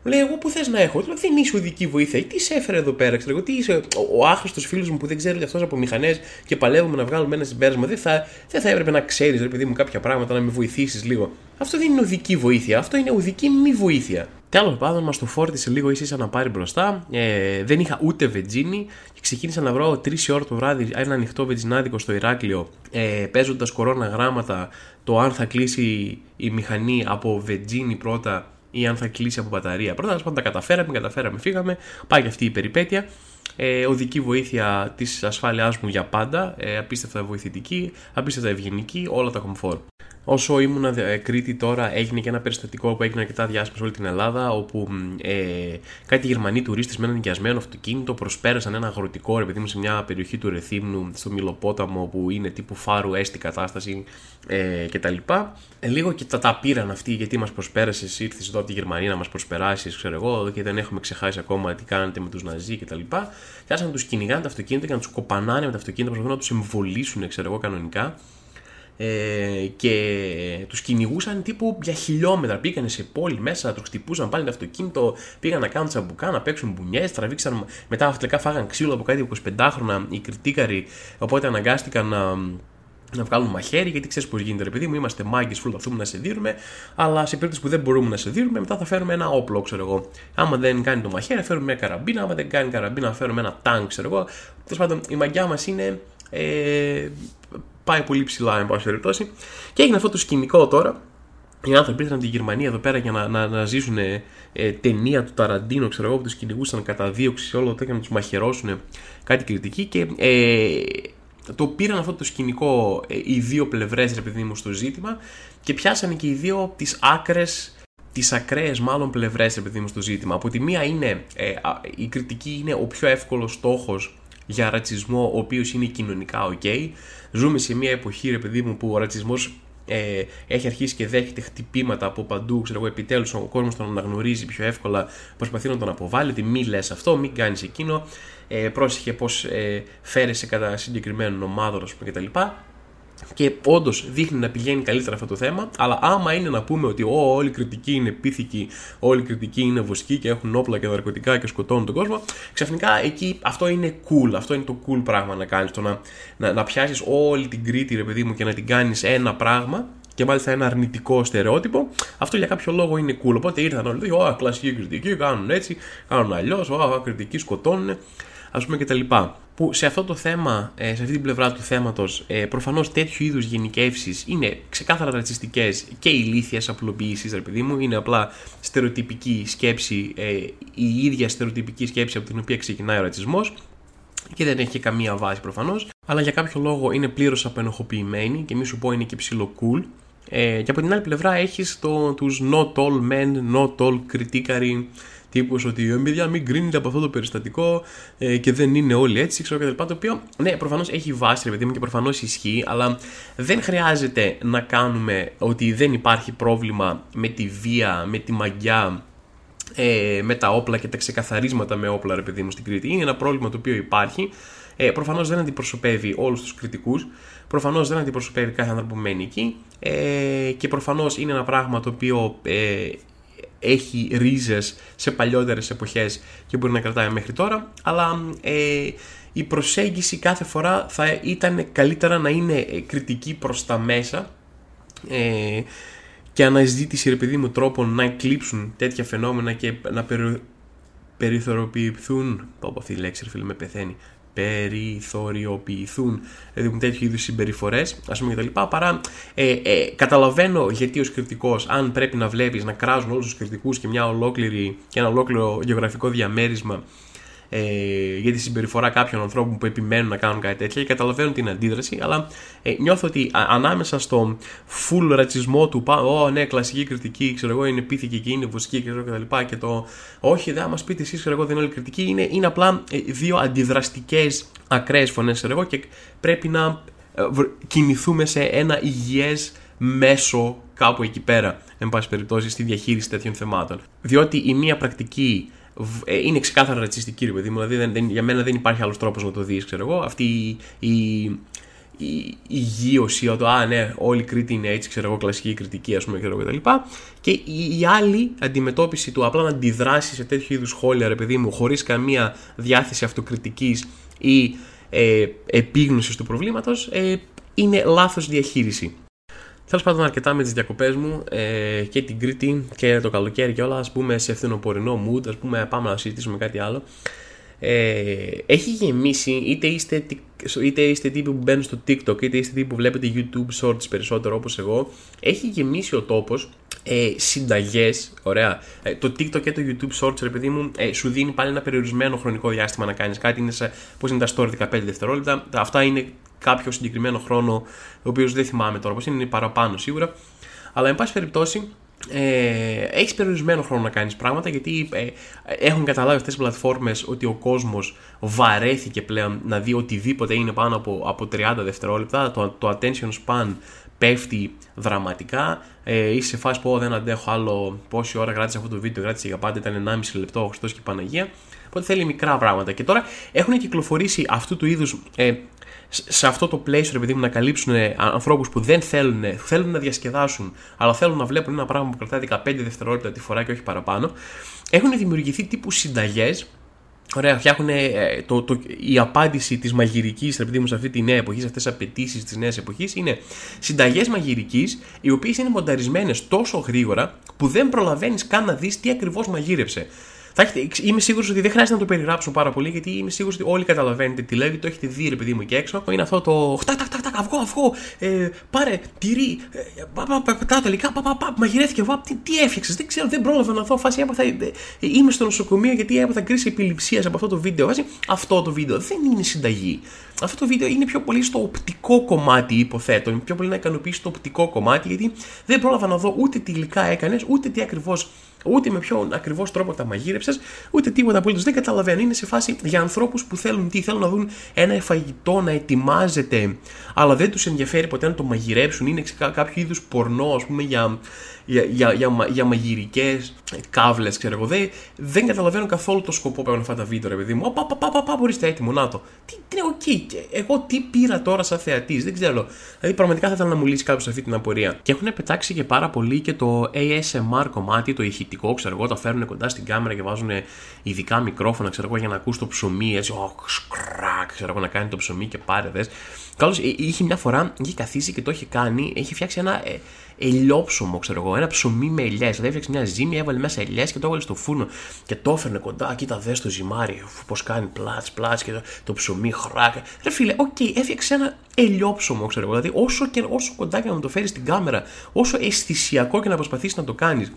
Μου λέει, εγώ που θες να έχω. Του λέω, δεν είσαι οδική βοήθεια. Τι σε έφερε εδώ πέρα, ξέρω εγώ. Τι είσαι ο, ο άχρηστος φίλος μου που δεν ξέρει αυτός από μηχανές και παλεύουμε να βγάλουμε ένα συμπέρασμα. Δεν θα, δεν θα έπρεπε να ξέρεις, ρε παιδί μου, κάποια πράγματα να με βοηθήσεις λίγο. Αυτό δεν είναι οδική βοήθεια. Αυτό είναι οδική μη βοήθεια. Τέλο πάντων, μας το φόρτισε λίγο ίσα να πάρει μπροστά. Ε, δεν είχα ούτε βετζίνη και ξεκίνησα να βρω 3 ώρα το βράδυ ένα ανοιχτό βετζινάδικο στο Ηράκλειο, ε, παίζοντας κορώνα γράμματα το αν θα κλείσει η μηχανή από βετζίνη πρώτα ή αν θα κλείσει από μπαταρία. Πρώτα, πάντων, τα καταφέραμε, καταφέραμε, φύγαμε. Πάει και αυτή η περιπέτεια. Ε, οδική βοήθεια της ασφάλειάς μου για πάντα. Ε, απίστευτα βοηθητική, απίστευτα ευγενική, όλα τα κομφόρ. Όσο ήμουν Κρήτη τώρα έγινε και ένα περιστατικό που έγινε αρκετά διάσημο σε όλη την Ελλάδα όπου ε, κάτι Γερμανοί τουρίστες με ένα νοικιασμένο αυτοκίνητο προσπέρασαν ένα αγροτικό ρε παιδί μου σε μια περιοχή του Ρεθύμνου στο Μιλοπόταμο που είναι τύπου φάρου έστη κατάσταση ε, κτλ. Ε, λίγο και τα, τα πήραν αυτοί γιατί μας προσπέρασες, ήρθες εδώ από τη Γερμανία να μας προσπεράσεις, ξέρω εγώ και δεν έχουμε ξεχάσει ακόμα τι κάνετε με τους Ναζί κτλ. Και άρχισαν να τους κυνηγάνε τα αυτοκίνητα και να τους κοπανάνε με τα αυτοκίνητα προσπαθούν να τους εμβολήσουν ξέρω εγώ κανονικά ε, και τους κυνηγούσαν τύπου για χιλιόμετρα. Πήγανε σε πόλη μέσα, τους χτυπούσαν πάλι το αυτοκίνητο, πήγαν να κάνουν τσαμπουκά, να παίξουν μπουνιές, τραβήξαν. Μετά αυτικά φάγαν ξύλο από κάτι 25χρονα οι κριτήκαροι, οπότε αναγκάστηκαν να, να βγάλουν μαχαίρι, γιατί ξέρεις πώς γίνεται, ρε παιδί μου. Είμαστε μάγκες, προσπαθούμε να σε δίνουμε, αλλά σε περίπτωση που δεν μπορούμε να σε δίνουμε, μετά θα φέρουμε ένα όπλο, ξέρω εγώ. Άμα δεν κάνει το μαχαίρι, φέρουμε μια καραμπίνα. Άμα δεν κάνει καραμπίνα, φέρουμε ένα τάγκ, ξέρω εγώ. Τέλος πάντων, η μαγιά μας είναι ε, πάει πολύ ψηλά, εν πάση περιπτώσει. Και έγινε αυτό το σκηνικό τώρα. Οι άνθρωποι ήρθαν από τη Γερμανία εδώ πέρα για να, να, να ζήσουν ε, ταινία του Ταραντίνο, ξέρω εγώ, που τους κυνηγούσαν κατά δίωξη σε όλο το να τους μαχαιρώσουν κάτι κριτική. Και ε, το πήραν αυτό το σκηνικό ε, οι δύο πλευρές, επειδή μου, στο ζήτημα και πιάσανε και οι δύο τις άκρες τις ακραίες μάλλον πλευρές, επειδή μου, στο ζήτημα. Από τη μία είναι ε, η κριτική είναι ο πιο εύκολος στόχος για ρατσισμό ο οποίος είναι κοινωνικά ok. Ζούμε σε μια εποχή, ρε παιδί μου, που ο ρατσισμός ε, έχει αρχίσει και δέχεται χτυπήματα από παντού, ξέρω εγώ, επιτέλους ο κόσμος τον αναγνωρίζει πιο εύκολα, προσπαθεί να τον αποβάλει, ότι μη λες αυτό, μην κάνεις εκείνο, ε, πρόσεχε πώς ε, φέρεσαι κατά συγκεκριμένων ομάδων, ας πούμε κτλ. Και όντως δείχνει να πηγαίνει καλύτερα αυτό το θέμα, αλλά άμα είναι να πούμε ότι ό, όλη η κριτική είναι πίθηκη, όλη η κριτική είναι βοσκή και έχουν όπλα και ναρκωτικά και σκοτώνουν τον κόσμο, ξαφνικά εκεί αυτό είναι cool. Αυτό είναι το cool πράγμα να κάνεις. Το να, να, να πιάσεις όλη την Κρήτη, ρε παιδί μου, και να την κάνεις ένα πράγμα και μάλιστα ένα αρνητικό στερεότυπο, αυτό για κάποιο λόγο είναι cool. Οπότε ήρθαν όλοι, Ω, κλασική κριτική, κάνουν έτσι, κάνουν αλλιώς, Ω, κριτική σκοτώνουν, ας πούμε κτλ που σε αυτό το θέμα, ε, σε αυτή την πλευρά του θέματος, ε, προφανώς τέτοιου είδους γενικεύσεις είναι ξεκάθαρα ρατσιστικές και ηλίθιε απλοποιήσει, ρε παιδί μου. Είναι απλά στερεοτυπική σκέψη, ε, η ίδια στερεοτυπική σκέψη από την οποία ξεκινάει ο ρατσισμός και δεν έχει και καμία βάση προφανώς. Αλλά για κάποιο λόγο είναι πλήρως απενοχοποιημένη και μη σου πω είναι και ψηλό cool. Ε, και από την άλλη πλευρά έχεις τους not all men, not all criticary τύπους ότι ε, παιδιά μην κρίνετε από αυτό το περιστατικό ε, και δεν είναι όλοι έτσι, ξέρω κτλ. Το οποίο, ναι, προφανώς έχει βάση, ρε παιδί μου, και προφανώς ισχύει, αλλά δεν χρειάζεται να κάνουμε ότι δεν υπάρχει πρόβλημα με τη βία, με τη μαγιά, ε, με τα όπλα και τα ξεκαθαρίσματα με όπλα, ρε παιδί μου, στην Κρήτη. Είναι ένα πρόβλημα το οποίο υπάρχει. Ε, Προφανώς δεν αντιπροσωπεύει όλους τους κριτικούς. Προφανώς δεν αντιπροσωπεύει κάθε άνθρωπο που μένει εκεί. Ε, και προφανώς είναι ένα πράγμα το οποίο ε, έχει ρίζες σε παλιότερες εποχές και μπορεί να κρατάει μέχρι τώρα αλλά ε, η προσέγγιση κάθε φορά θα ήταν καλύτερα να είναι ε, κριτική προς τα μέσα ε, και αναζήτηση ρε παιδί μου τρόπων να εκλείψουν τέτοια φαινόμενα και να περι, περιθωριοποιηθούν. Πω αυτή η λέξη ρε φίλε με πεθαίνει περιθωριοποιηθούν δηλαδή τέτοιου είδους συμπεριφορές, ας πούμε κτλ. Παρά ε, ε, καταλαβαίνω γιατί ω κριτικό, αν πρέπει να βλέπεις να κράζουν όλους τους κριτικού και μια ολόκληρη και ένα ολόκληρο γεωγραφικό διαμέρισμα ε, για τη συμπεριφορά κάποιων ανθρώπων που επιμένουν να κάνουν κάτι τέτοιο και καταλαβαίνουν την αντίδραση, αλλά ε, νιώθω ότι ανάμεσα στο full ρατσισμό του, Ω, ναι, κλασική κριτική, ξέρω εγώ, είναι πίθηκη και είναι βοσκή και, και τα λοιπά, και το Όχι, δεν μα πείτε εσείς, ξέρω εγώ, δεν είναι όλη κριτική, είναι, είναι απλά ε, δύο αντιδραστικές ακραίες φωνές, ξέρω εγώ, και πρέπει να ε, κινηθούμε σε ένα υγιές μέσο κάπου εκεί πέρα, εν πάση περιπτώσει, στη διαχείριση τέτοιων θεμάτων. Διότι η μία πρακτική ε, είναι ξεκάθαρα ρατσιστική, ρε παιδί μου. Δηλαδή, δεν, για μένα δεν υπάρχει άλλος τρόπος να το δεις, ξέρω εγώ. Αυτή η, η, η, η γύρωση, ότι α, ναι, όλη η Κρήτη είναι έτσι, ξέρω εγώ, κλασική κριτική, ας πούμε, ξέρω εγώ, κτλ. Και η, η άλλη αντιμετώπιση του απλά να αντιδράσει σε τέτοιου είδους σχόλια, ρε παιδί μου, χωρίς καμία διάθεση αυτοκριτικής ή ε, επίγνωσης του προβλήματος, ε, είναι λάθος διαχείριση. Τέλος πάντων, αρκετά με τις διακοπές μου ε, και την Κρήτη και το καλοκαίρι και όλα. Α πούμε σε φθινοπορεινό mood, ας πούμε, πάμε να συζητήσουμε κάτι άλλο. Ε, έχει γεμίσει, είτε είστε, είτε είστε τύποι που μπαίνουν στο TikTok, είτε είστε τύποι που βλέπετε YouTube Shorts περισσότερο όπως εγώ. Έχει γεμίσει ο τόπος ε, συνταγές. Ωραία. Ε, το TikTok και το YouTube Shorts, ρε παιδί μου, ε, σου δίνει πάλι ένα περιορισμένο χρονικό διάστημα να κάνεις κάτι. Είναι πώς είναι τα story 15 δευτερόλεπτα. Αυτά είναι κάποιο συγκεκριμένο χρόνο, ο οποίος δεν θυμάμαι τώρα πώς είναι, είναι παραπάνω σίγουρα. Αλλά, εν πάση περιπτώσει, ε, έχεις περιορισμένο χρόνο να κάνεις πράγματα γιατί ε, έχουν καταλάβει αυτές οι πλατφόρμες ότι ο κόσμος βαρέθηκε πλέον να δει οτιδήποτε είναι πάνω από, από 30 δευτερόλεπτα. Το, το attention span πέφτει δραματικά. Ε, είσαι σε φάση που δεν αντέχω άλλο πόση ώρα κράτησε αυτό το βίντεο, κράτησε για πάντα, ήταν 1,5 λεπτό ο Χριστός και η Παναγία. Οπότε θέλει μικρά πράγματα. Και τώρα έχουν κυκλοφορήσει αυτού του είδους ε, σε αυτό το place, ρε παιδί μου, να καλύψουν ε, ανθρώπους που δεν θέλουν, θέλουν να διασκεδάσουν, αλλά θέλουν να βλέπουν ένα πράγμα που κρατάει 15 δευτερόλεπτα τη φορά και όχι παραπάνω, έχουν δημιουργηθεί τύπου συνταγές. Ωραία, φτιάχνουν ε, το, το, η απάντηση της μαγειρικής, ρε παιδί μου, σε αυτή τη νέα εποχή, σε αυτές τις απαιτήσεις της νέας εποχής, είναι συνταγές μαγειρικής, οι οποίες είναι μονταρισμένες τόσο γρήγορα που δεν προλαβαίνεις καν να δεις τι ακριβώς μαγείρεψε. Θα έχετε, είμαι σίγουρος ότι δεν χρειάζεται να το περιγράψω πάρα πολύ γιατί είμαι σίγουρος ότι όλοι καταλαβαίνετε τι λέει, το έχετε δει ρε παιδί μου εκεί έξω. Είναι αυτό το. Χτάκ, τάκ, τάκ, αυγό, αυγό, ε, πάρε, τυρί, ε, πετάω τελικά, πα, πα, πα, μαγειρέθηκε, βα, τι, τι έφτιαξες, δεν ξέρω, δεν πρόλαβα να δω. Φάση έπαθα, ε, είμαι στο νοσοκομείο γιατί έπαθα κρίση επιληψίας από αυτό το βίντεο. Βάζει αυτό το βίντεο δεν είναι συνταγή. Αυτό το βίντεο είναι πιο πολύ στο οπτικό κομμάτι, υποθέτω. Είναι πιο πολύ να ικανοποιήσει το οπτικό κομμάτι, γιατί δεν πρόλαβα να δω ούτε τι υλικά έκανες, ούτε τι ακριβώς, ούτε με ποιον ακριβώς τρόπο τα μαγείρεψες σκέψει ούτε τίποτα απολύτως. Δεν καταλαβαίνω. Είναι σε φάση για ανθρώπους που θέλουν τι, θέλουν να δουν ένα φαγητό να ετοιμάζεται, αλλά δεν τους ενδιαφέρει ποτέ να το μαγειρέψουν. Είναι κάποιο είδους πορνό, ας πούμε, για για, για, για, για μαγειρικές κάβλες, ξέρω εγώ. Δεν, δεν καταλαβαίνω καθόλου το σκοπό που έχουν αυτά τα βίντεο, ρε παιδί μου. Πα, πα, πα, πα, πα ορίστε έτοιμο, να το. Τι, τι είναι okay. Εγώ τι πήρα τώρα σαν θεατής, δεν ξέρω. Δηλαδή, πραγματικά θα ήθελα να μου λύσει κάποιος αυτή την απορία. Και έχουν πετάξει και πάρα πολύ και το ASMR κομμάτι, το ηχητικό, ξέρω εγώ. Τα φέρνουν κοντά στην κάμερα και βάζουν ειδικά μικρόφωνα, ξέρω εγώ, για να ακούς το ψωμί, έτσι. Oh, σκρακ, ξέρω εγώ, να κάνει το ψωμί και πάρε δες. Καλώς είχε μια φορά, είχε καθίσει και το είχε κάνει, έχει φτιάξει ένα. Ε, ελιόψωμο, ξέρω εγώ, ένα ψωμί με ελιές. Δηλαδή έφτιαξε μια ζύμη, έβαλε μέσα ελιές και το έβαλε στο φούρνο και το έφερνε κοντά. Κοίτα, δες το ζυμάρι, πώς κάνει πλάτς, πλάτς και το, το ψωμί χράκα. Ρε φίλε, OK, okay, έφτιαξε ένα ελιόψωμο, ξέρω εγώ. Δηλαδή όσο, και, όσο κοντά και να το φέρεις στην κάμερα, όσο αισθησιακό και να προσπαθήσεις να το κάνεις,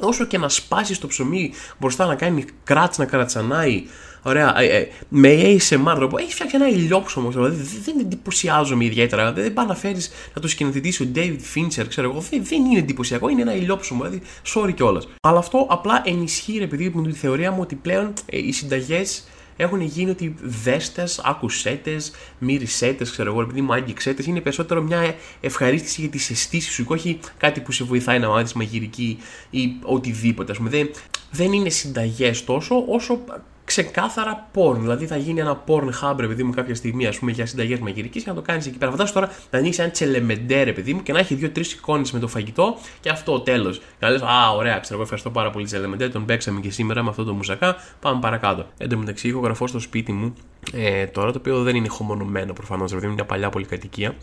όσο και να σπάσεις το ψωμί μπροστά να κάνει κράτ να κρατσανάει, Ωραία. Ε, ε, με ASMR τρόπο έχεις φτιάξει ένα ελιόψωμο. Δηλαδή δεν εντυπωσιάζομαι ιδιαίτερα. Δεν πάει να φέρεις να το σκηνοθετήσει ο David Fincher, ξέρω εγώ. Δεν, δεν είναι εντυπωσιακό, είναι ένα ελιόψωμο. Δηλαδή, sorry κιόλας. Αλλά αυτό απλά ενισχύει, επειδή με τη θεωρία μου ότι πλέον ε, οι συνταγές έχουν γίνει ότι δέστες, ακουσέτε, μυρισέτε, ξέρω εγώ, επειδή μου άγγιξέτε, είναι περισσότερο μια ευχαρίστηση για τις αισθήσεις σου και όχι κάτι που σε βοηθάει να μάθεις μαγειρική ή οτιδήποτε. Α πούμε. Δεν, δεν είναι συνταγές τόσο όσο ξεκάθαρα porn. Δηλαδή θα γίνει ένα porn hub, επειδή μου, κάποια στιγμή ας πούμε, για συνταγές μαγειρικής και να το κάνεις εκεί πέρα. Φαντάζομαι τώρα να ανοίξεις ένα τσελεμεντέρ, παιδί μου, και να έχει δύο-τρεις εικόνες με το φαγητό και αυτό τέλος. Και να λες, Α, ωραία, ξέρω εγώ, ευχαριστώ πάρα πολύ τσελεμεντέρ, τον παίξαμε και σήμερα με αυτό το μουσακά. Πάμε παρακάτω. Εν τω μεταξύ, έχω γραφώ στο σπίτι μου ε, τώρα, το οποίο δεν είναι χωμονωμένο προφανώς, δηλαδή είναι μια παλιά πολυκατοικία.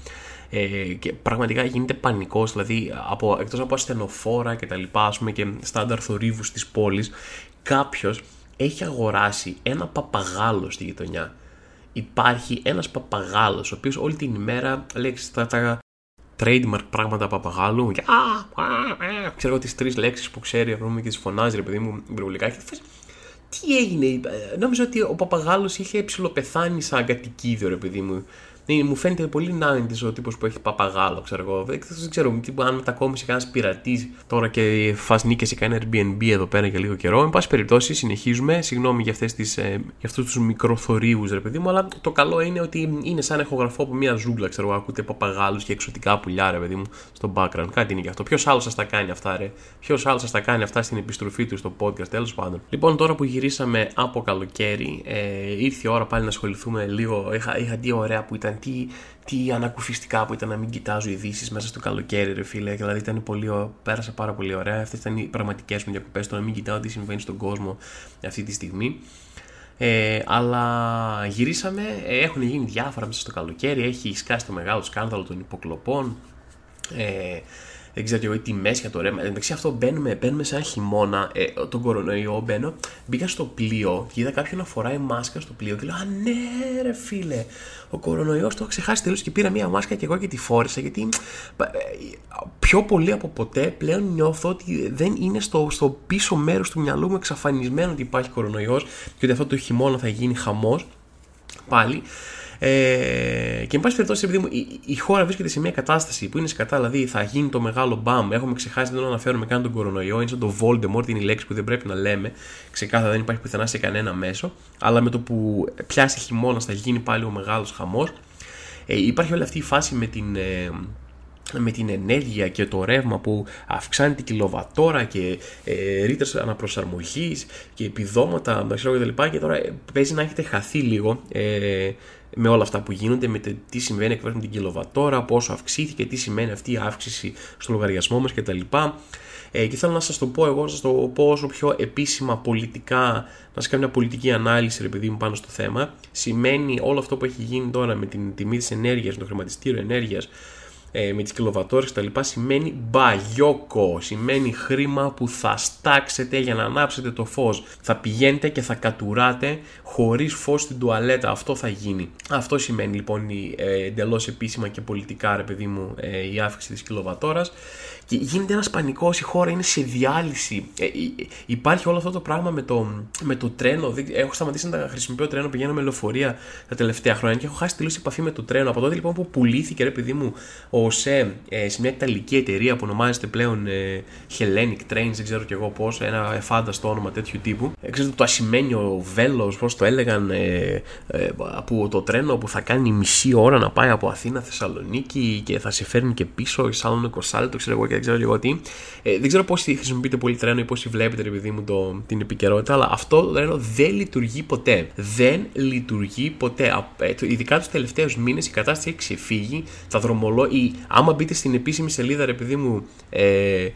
Ε, και πραγματικά γίνεται πανικός, δηλαδή από, εκτός από ασθενοφόρα και τα λοιπά, ας πούμε, και στάνταρ θορύβους της πόλης, κάποιος έχει αγοράσει ένα παπαγάλο στη γειτονιά. Υπάρχει ένας παπαγάλος, ο οποίος όλη την ημέρα λέει τα, τα trademark πράγματα παπαγάλου. Και, α, α, α, ξέρω τις τρεις λέξεις που ξέρει πούμε, και τις φωνάζει, ρε παιδί μου, υπερβολικά. Και θες, τι έγινε, ε, νόμιζα ότι ο παπαγάλος είχε ψηλοπεθάνει σαν κατοικίδιο, ρε παιδί μου. Ναι, μου φαίνεται πολύ 90 ο τύπος που έχει παπαγάλο, ξέρω εγώ. Δεν, ξέρω αν μετακόμισε κανένας πειρατής τώρα και φασνίκε κανένα Airbnb εδώ πέρα για λίγο καιρό. Εν πάση περιπτώσει, συνεχίζουμε. Συγγνώμη για, αυτές τις, ε, για αυτούς τους μικροθορύβου, ρε παιδί μου, αλλά το καλό είναι ότι είναι σαν εχογραφό από μια ζούγκλα, ξέρω εγώ. Ακούτε παπαγάλους και εξωτικά πουλιά, ρε παιδί μου, στο background. Κάτι είναι και αυτό. Ποιος άλλος σας τα κάνει αυτά, ρε; Ποιος άλλος σας τα κάνει αυτά στην επιστροφή του στο podcast, τέλος πάντων. Λοιπόν, τώρα που γυρίσαμε από καλοκαίρι, ε, ήρθε η ώρα πάλι να ασχοληθούμε λίγο. Είχα, είχα τι ωραία που ήταν τι, τι ανακουφιστικά που ήταν να μην κοιτάζω ειδήσεις μέσα στο καλοκαίρι, ρε φίλε. Δηλαδή ήταν πολύ, πέρασε πάρα πολύ ωραία. Αυτές ήταν οι πραγματικές μου διακοπές. Το να μην κοιτάω τι συμβαίνει στον κόσμο αυτή τη στιγμή. Ε, αλλά γυρίσαμε, ε, έχουν γίνει διάφορα μέσα στο καλοκαίρι. Έχει σκάσει το μεγάλο σκάνδαλο των υποκλοπών. Ε, δεν ξέρω εγώ, τι μέση για το ρεύμα. Εντάξει, αυτό μπαίνουμε, μπαίνουμε σε ένα χειμώνα, ε, τον κορονοϊό μπαίνω. Μπήκα στο πλοίο και είδα κάποιον να φοράει μάσκα στο πλοίο και λέω Α, ναι, ρε φίλε, ο κορονοϊός το έχω ξεχάσει τελείως και πήρα μία μάσκα και εγώ και τη φόρησα. Γιατί ε, πιο πολύ από ποτέ πλέον νιώθω ότι δεν είναι στο, στο πίσω μέρος του μυαλού μου εξαφανισμένο ότι υπάρχει κορονοϊός και ότι αυτό το χειμώνα θα γίνει χαμός. Πάλι. Ε, και εν πάση περιπτώσει, επειδή η, η, χώρα βρίσκεται σε μια κατάσταση που είναι σε κατά, δηλαδή θα γίνει το μεγάλο μπαμ. Έχουμε ξεχάσει, δεν αναφέρουμε καν τον κορονοϊό. Είναι σαν το Voldemort, είναι η λέξη που δεν πρέπει να λέμε. Ξεκάθαρα δεν υπάρχει πουθενά σε κανένα μέσο. Αλλά με το που πιάσει χειμώνα θα γίνει πάλι ο μεγάλος χαμός. Ε, υπάρχει όλη αυτή η φάση με την. Ε, με την ενέργεια και το ρεύμα που αυξάνει την κιλοβατόρα και ε, ρήτρες αναπροσαρμογής και επιδόματα και τα λοιπά και τώρα ε, παίζει να έχετε χαθεί λίγο ε, με όλα αυτά που γίνονται, με τι συμβαίνει ακριβώ με την κιλοβατόρα, πόσο αυξήθηκε, τι σημαίνει αυτή η αύξηση στο λογαριασμό μας κτλ. Ε, και θέλω να σας το πω εγώ, να σας το πω όσο πιο επίσημα πολιτικά, να σας κάνω μια πολιτική ανάλυση, ρε παιδί μου, πάνω στο θέμα. Σημαίνει όλο αυτό που έχει γίνει τώρα με την τιμή της ενέργειας, με το χρηματιστήριο ενέργειας, ε, με τις κιλοβατόρες και τα λοιπά σημαίνει μπαγιόκο, σημαίνει χρήμα που θα στάξετε για να ανάψετε το φως. Θα πηγαίνετε και θα κατουράτε χωρίς φως στην τουαλέτα, αυτό θα γίνει. Αυτό σημαίνει λοιπόν η, ε, εντελώς επίσημα και πολιτικά ρε παιδί μου ε, η αύξηση της κιλοβατόρας Και γίνεται ένας πανικός, η χώρα είναι σε διάλυση. Ε, υπάρχει όλο αυτό το πράγμα με το, με το τρένο. Έχω σταματήσει να χρησιμοποιώ τρένο, πηγαίνω με λεωφορεία τα τελευταία χρόνια και έχω χάσει τελείως επαφή με το τρένο. Από τότε λοιπόν που πουλήθηκε, ρε παιδί μου, ο ΣΕ ε, σε μια ιταλική εταιρεία που ονομάζεται πλέον ε, Hellenic Trains, δεν ξέρω κι εγώ πώς, ένα εφάνταστο όνομα τέτοιου τύπου. Ε, ξέρετε το ασημένιο βέλος, πώς το έλεγαν, ε, ε, από το τρένο που θα κάνει μισή ώρα να πάει από Αθήνα Θεσσαλονίκη και θα σε φέρνει και πίσω, σαν το ξέρω εγώ και δεν ξέρω εγώ τι. Ε, δεν ξέρω πώς χρησιμοποιείτε πολύ τρένο ή πώς βλέπετε, επειδή μου, το, την επικαιρότητα, αλλά αυτό το τρένο δεν λειτουργεί ποτέ. Δεν λειτουργεί ποτέ. Ε, ειδικά τους τελευταίους μήνες η κατάσταση έχει ξεφύγει. Τα δρομολόγια. Άμα μπείτε στην επίσημη σελίδα, επειδή μου, ε,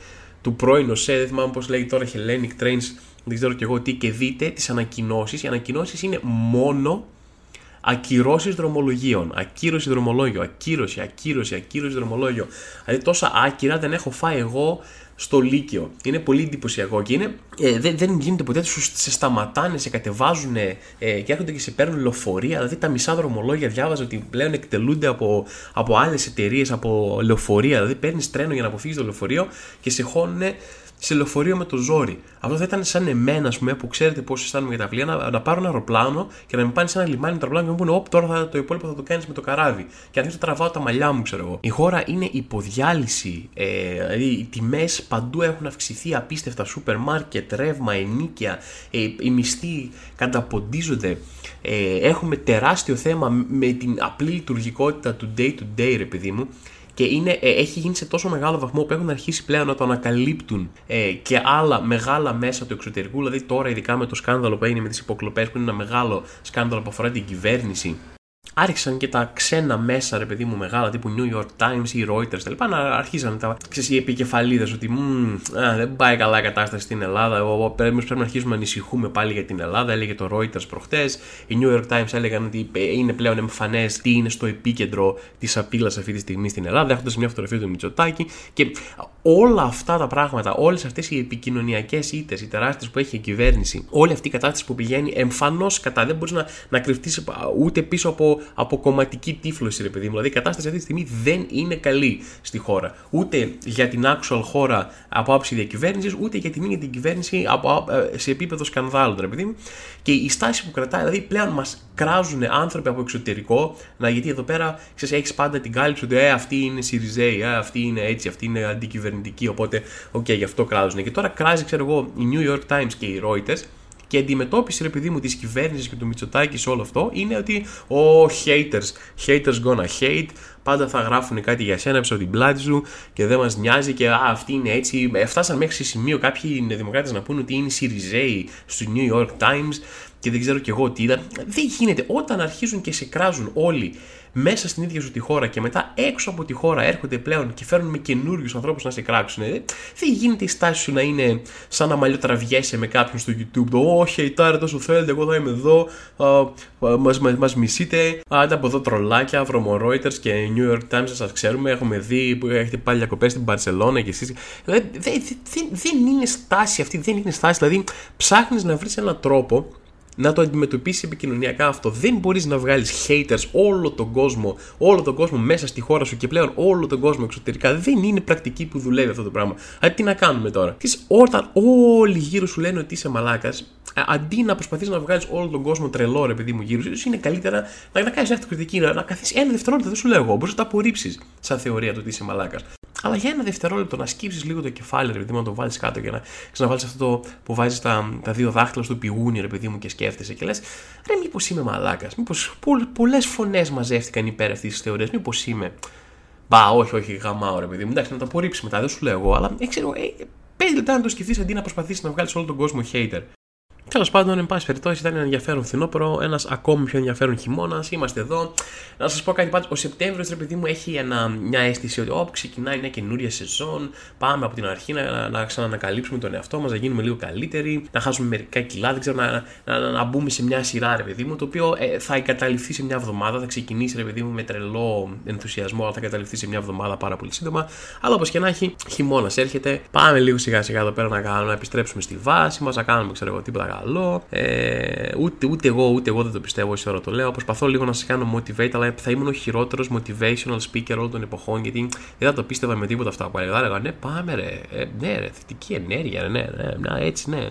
του πρώην ΟΣΕ, δεν θυμάμαι πώς λέγει τώρα Hellenic Trains, δεν ξέρω κι εγώ τι, και δείτε τις ανακοινώσεις. Οι ανακοινώσεις είναι μόνο ακυρώσεις δρομολογίων. Ακύρωση δρομολόγιο, ακύρωση, ακύρωση, ακύρωση δρομολόγιο. Δηλαδή τόσα άκυρα δεν έχω φάει εγώ στο Λύκειο. Είναι πολύ εντυπωσιακό και είναι, ε, δεν, δεν γίνεται ποτέ, σου σε σταματάνε, σε κατεβάζουν ε, και έρχονται και σε παίρνουν λεωφορεία. Δηλαδή τα μισά δρομολόγια διάβαζα ότι πλέον εκτελούνται από, από άλλες εταιρείες, από λεωφορεία. Δηλαδή παίρνεις τρένο για να αποφύγεις το λεωφορείο και σε χώνουν σε λεωφορείο με το ζόρι. Αυτό θα ήταν σαν εμένα, πούμε, που ξέρετε πώς αισθάνομαι για τα πλοία, να, να πάρω ένα αεροπλάνο και να με πάνε σε ένα λιμάνι το αεροπλάνο και να μου πούνε: Ωπ, τώρα θα, το υπόλοιπο θα το κάνεις με το καράβι. Και αρχίζω να τραβάω τα μαλλιά μου, ξέρω εγώ. Η χώρα είναι υποδιάλυση. Ε, δηλαδή, οι τιμές παντού έχουν αυξηθεί απίστευτα. Σούπερ μάρκετ, ρεύμα, ενίκια. Ε, οι μισθοί καταποντίζονται. Ε, έχουμε τεράστιο θέμα με την απλή λειτουργικότητα του day to day, ρε παιδί μου και είναι, ε, έχει γίνει σε τόσο μεγάλο βαθμό που έχουν αρχίσει πλέον να το ανακαλύπτουν ε, και άλλα μεγάλα μέσα του εξωτερικού. Δηλαδή, τώρα, ειδικά με το σκάνδαλο που έγινε με τις υποκλοπές, που είναι ένα μεγάλο σκάνδαλο που αφορά την κυβέρνηση, άρχισαν και τα ξένα μέσα, ρε παιδί μου, μεγάλα τύπου New York Times ή Reuters τα να αρχίζαν τα ξέρεις, οι επικεφαλίδες ότι α, δεν πάει καλά η κατάσταση στην Ελλάδα. Εγώ, πρέπει, πρέπει να αρχίσουμε να ανησυχούμε πάλι για την Ελλάδα. Έλεγε το Reuters προχτές. Οι New York Times έλεγαν ότι είναι πλέον εμφανές τι είναι στο επίκεντρο της απειλής αυτή τη στιγμή στην Ελλάδα, έχοντας μια φωτογραφία του Μητσοτάκη. Και όλα αυτά τα πράγματα, όλες αυτές οι επικοινωνιακές ήττες, οι τεράστιες που έχει η κυβέρνηση, όλη αυτή η κατάσταση που πηγαίνει εμφανώς κατά, δεν μπορείς να, να κρυφτείς ούτε πίσω από από κομματική τύφλωση, ρε παιδί μου. Δηλαδή η κατάσταση αυτή τη στιγμή δεν είναι καλή στη χώρα. Ούτε για την actual χώρα από άψη διακυβέρνησης, ούτε για την ίδια την κυβέρνηση από, ε, σε επίπεδο σκανδάλου, ρε παιδί μου. Και η στάση που κρατάει, δηλαδή πλέον μας κράζουν άνθρωποι από εξωτερικό, να, γιατί εδώ πέρα έχεις πάντα την κάλυψη ότι ε, αυτή είναι Συριζαίοι, ε, αυτή είναι έτσι, αυτή είναι αντικυβερνητική. Οπότε, OK, okay, γι' αυτό κράζουν. Και τώρα κράζει, ξέρω εγώ, η New York Times και οι Reuters και η αντιμετώπιση, ρε παιδί μου, της κυβέρνησης και του Μητσοτάκη σε όλο αυτό είναι ότι ο oh, haters, haters gonna hate, πάντα θα γράφουν κάτι για σένα από την πλάτη σου και δεν μας νοιάζει και α, αυτή είναι έτσι. Ε, φτάσαν μέχρι σε σημείο κάποιοι δημοκράτε να πούνε ότι είναι Συριζαίοι στο New York Times και δεν ξέρω κι εγώ τι ήταν. Δεν γίνεται. Όταν αρχίζουν και σε κράζουν όλοι μέσα στην ίδια σου τη χώρα και μετά έξω από τη χώρα έρχονται πλέον και φέρνουν με καινούριους ανθρώπους να σε κράξουν. Ε, δεν γίνεται η στάση σου να είναι σαν να μαλλιοτραβιέσαι με κάποιον στο YouTube. Το Όχι, τώρα τόσο θέλετε, εγώ θα είμαι εδώ. Μας μισείτε. Άντε από εδώ τρολάκια, βρωμορόιτερ και New York Times σας ξέρουμε. Έχουμε δει που έχετε πάλι διακοπές στην Παρσελόνα και εσείς. Δηλαδή, δεν είναι στάση αυτή, δεν είναι στάση. Δηλαδή, ψάχνεις να βρεις έναν τρόπο να το αντιμετωπίσει επικοινωνιακά αυτό. Δεν μπορείς να βγάλεις haters όλο τον κόσμο, όλο τον κόσμο μέσα στη χώρα σου και πλέον όλο τον κόσμο εξωτερικά. Δεν είναι πρακτική που δουλεύει αυτό το πράγμα. Δηλαδή, τι να κάνουμε τώρα; Τις, όταν όλοι γύρω σου λένε ότι είσαι μαλάκας, αντί να προσπαθείς να βγάλεις όλο τον κόσμο τρελό, ρε παιδί μου γύρω σου, είναι καλύτερα να, να κάνεις αυτοκριτική, να, να καθίσεις ένα δευτερόλεπτο, δεν σου λέω εγώ. Μπορείς να τα απορρίψεις σαν θεωρία του ότι είσαι μαλάκας. Αλλά για ένα δευτερόλεπτο να σκύψεις λίγο το κεφάλι, ρε παιδί μου, να το βάλεις κάτω και να ξαναβάλεις αυτό το που βάζεις τα, τα δύο δάχτυλα στο πηγούνι, ρε παιδί μου, και σκέφτεσαι και λες, ρε, μήπως είμαι μαλάκας. Μήπως πολλές φωνές μαζεύτηκαν υπέρ αυτής της θεωρίας. Μήπως είμαι. Μπα, όχι, όχι, γαμάω, ρε παιδί μου. Εντάξει, να το απορρίψει μετά, δεν σου λέω εγώ, αλλά ε, ξέρω, ε, πέντε λεπτά να το σκεφτείς αντί να προσπαθήσεις να βγάλεις όλο τον κόσμο hater. Τέλος πάντων, εν πάση περιπτώσει, ήταν ένα ενδιαφέρον φθινόπωρο, ένας ακόμη πιο ενδιαφέρον χειμώνας. Είμαστε εδώ. Να σας πω κάτι πάντως. Ο Σεπτέμβριος, ρε παιδί μου, έχει ένα, μια αίσθηση ότι όπου ξεκινάει μια καινούρια σεζόν. Πάμε από την αρχή να, να ξανανακαλύψουμε τον εαυτό μας, να γίνουμε λίγο καλύτεροι, να χάσουμε μερικά κιλά. Δεν ξέρω, να, να, να, να μπούμε σε μια σειρά, ρε παιδί μου, το οποίο ε, θα εγκαταλειφθεί σε μια εβδομάδα. Θα ξεκινήσει, ρε παιδί μου, με τρελό ενθουσιασμό, αλλά θα εγκαταλειφθεί σε μια εβδομάδα πάρα πολύ σύντομα. Αλλά όπως και να έχει, χειμώνας έρχεται. Πάμε λίγο σιγά σιγά εδώ πέρα να, κάνουμε, να επιστρέψουμε στη βάση μας, να κάνουμε, ξέρω εγώ, τίποτα καλό. Ε, ούτε, ούτε, εγώ, ούτε εγώ δεν το πιστεύω, όσο ώρα το λέω. Προσπαθώ λίγο να σα κάνω motivate, αλλά θα ήμουν ο χειρότερος motivational speaker όλων των εποχών, γιατί δεν θα το πίστευα με τίποτα αυτά που έλεγα. Έλεγα, ναι, πάμε ρε, ε, ναι, ρε, θετική ενέργεια, ναι, ναι, ναι, έτσι, ναι.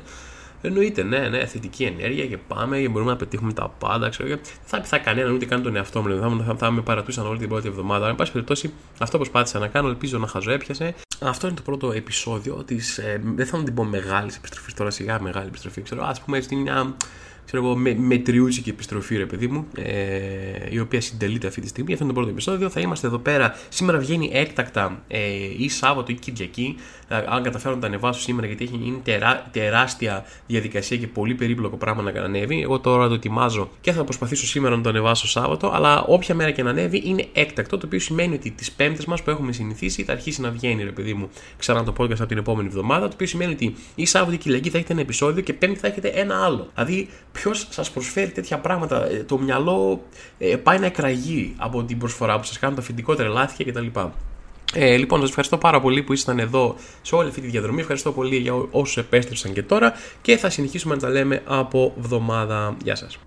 Εννοείται, ναι, ναι, θετική ενέργεια και πάμε και μπορούμε να πετύχουμε τα πάντα. Ξέρω, δεν θα πει κανέναν ούτε καν τον εαυτό μου. Δηλαδή θα, θα, θα με παρατούσαν όλη την πρώτη εβδομάδα. εν πάση περιπτώσει, αυτό προσπάθησα να κάνω. Ελπίζω να χαζοέπιασε. Αυτό είναι το πρώτο επεισόδιο της. Ε, δεν θα την πω μεγάλης επιστροφής τώρα, σιγά μεγάλη επιστροφή. Ξέρω, ας πούμε έτσι μια ξέρω εγώ, με, μετριούτσικη επιστροφή, ρε παιδί μου, ε, η οποία συντελείται αυτή τη στιγμή. Αυτό είναι το πρώτο επεισόδιο. Θα είμαστε εδώ πέρα. Σήμερα βγαίνει έκτακτα ε, ή Σάββατο ή Κυριακή. Ε, αν καταφέρω να τα ανεβάσω σήμερα, γιατί έχει, είναι τερά, τεράστια διαδικασία και πολύ περίπλοκο πράγμα να ανέβει. Εγώ τώρα το ετοιμάζω και θα προσπαθήσω σήμερα να το ανεβάσω Σάββατο. Αλλά όποια μέρα και να ανέβει είναι έκτακτο, το οποίο σημαίνει ότι τις Πέμπτες μας που έχουμε συνηθίσει θα αρχίσει να βγαίνει, ρε παιδί μου, ξανά το podcast από την επόμενη εβδομάδα. Το οποίο σημαίνει ότι ή Σάββατο ή Κυριακή θα έχετε ένα επεισόδιο και Πέμπτη θα έχετε ένα άλλο. Δηλαδή ποιος σας προσφέρει τέτοια πράγματα. Ε, το μυαλό ε, πάει να εκραγεί από την προσφορά που σας κάνουν τα φοιτητικό τρελάθια κτλ. Ε, λοιπόν, σας ευχαριστώ πάρα πολύ που ήσασταν εδώ σε όλη αυτή τη διαδρομή. Ευχαριστώ πολύ για όσους επέστρεψαν και τώρα και θα συνεχίσουμε να τα λέμε από εβδομάδα. Γεια σας.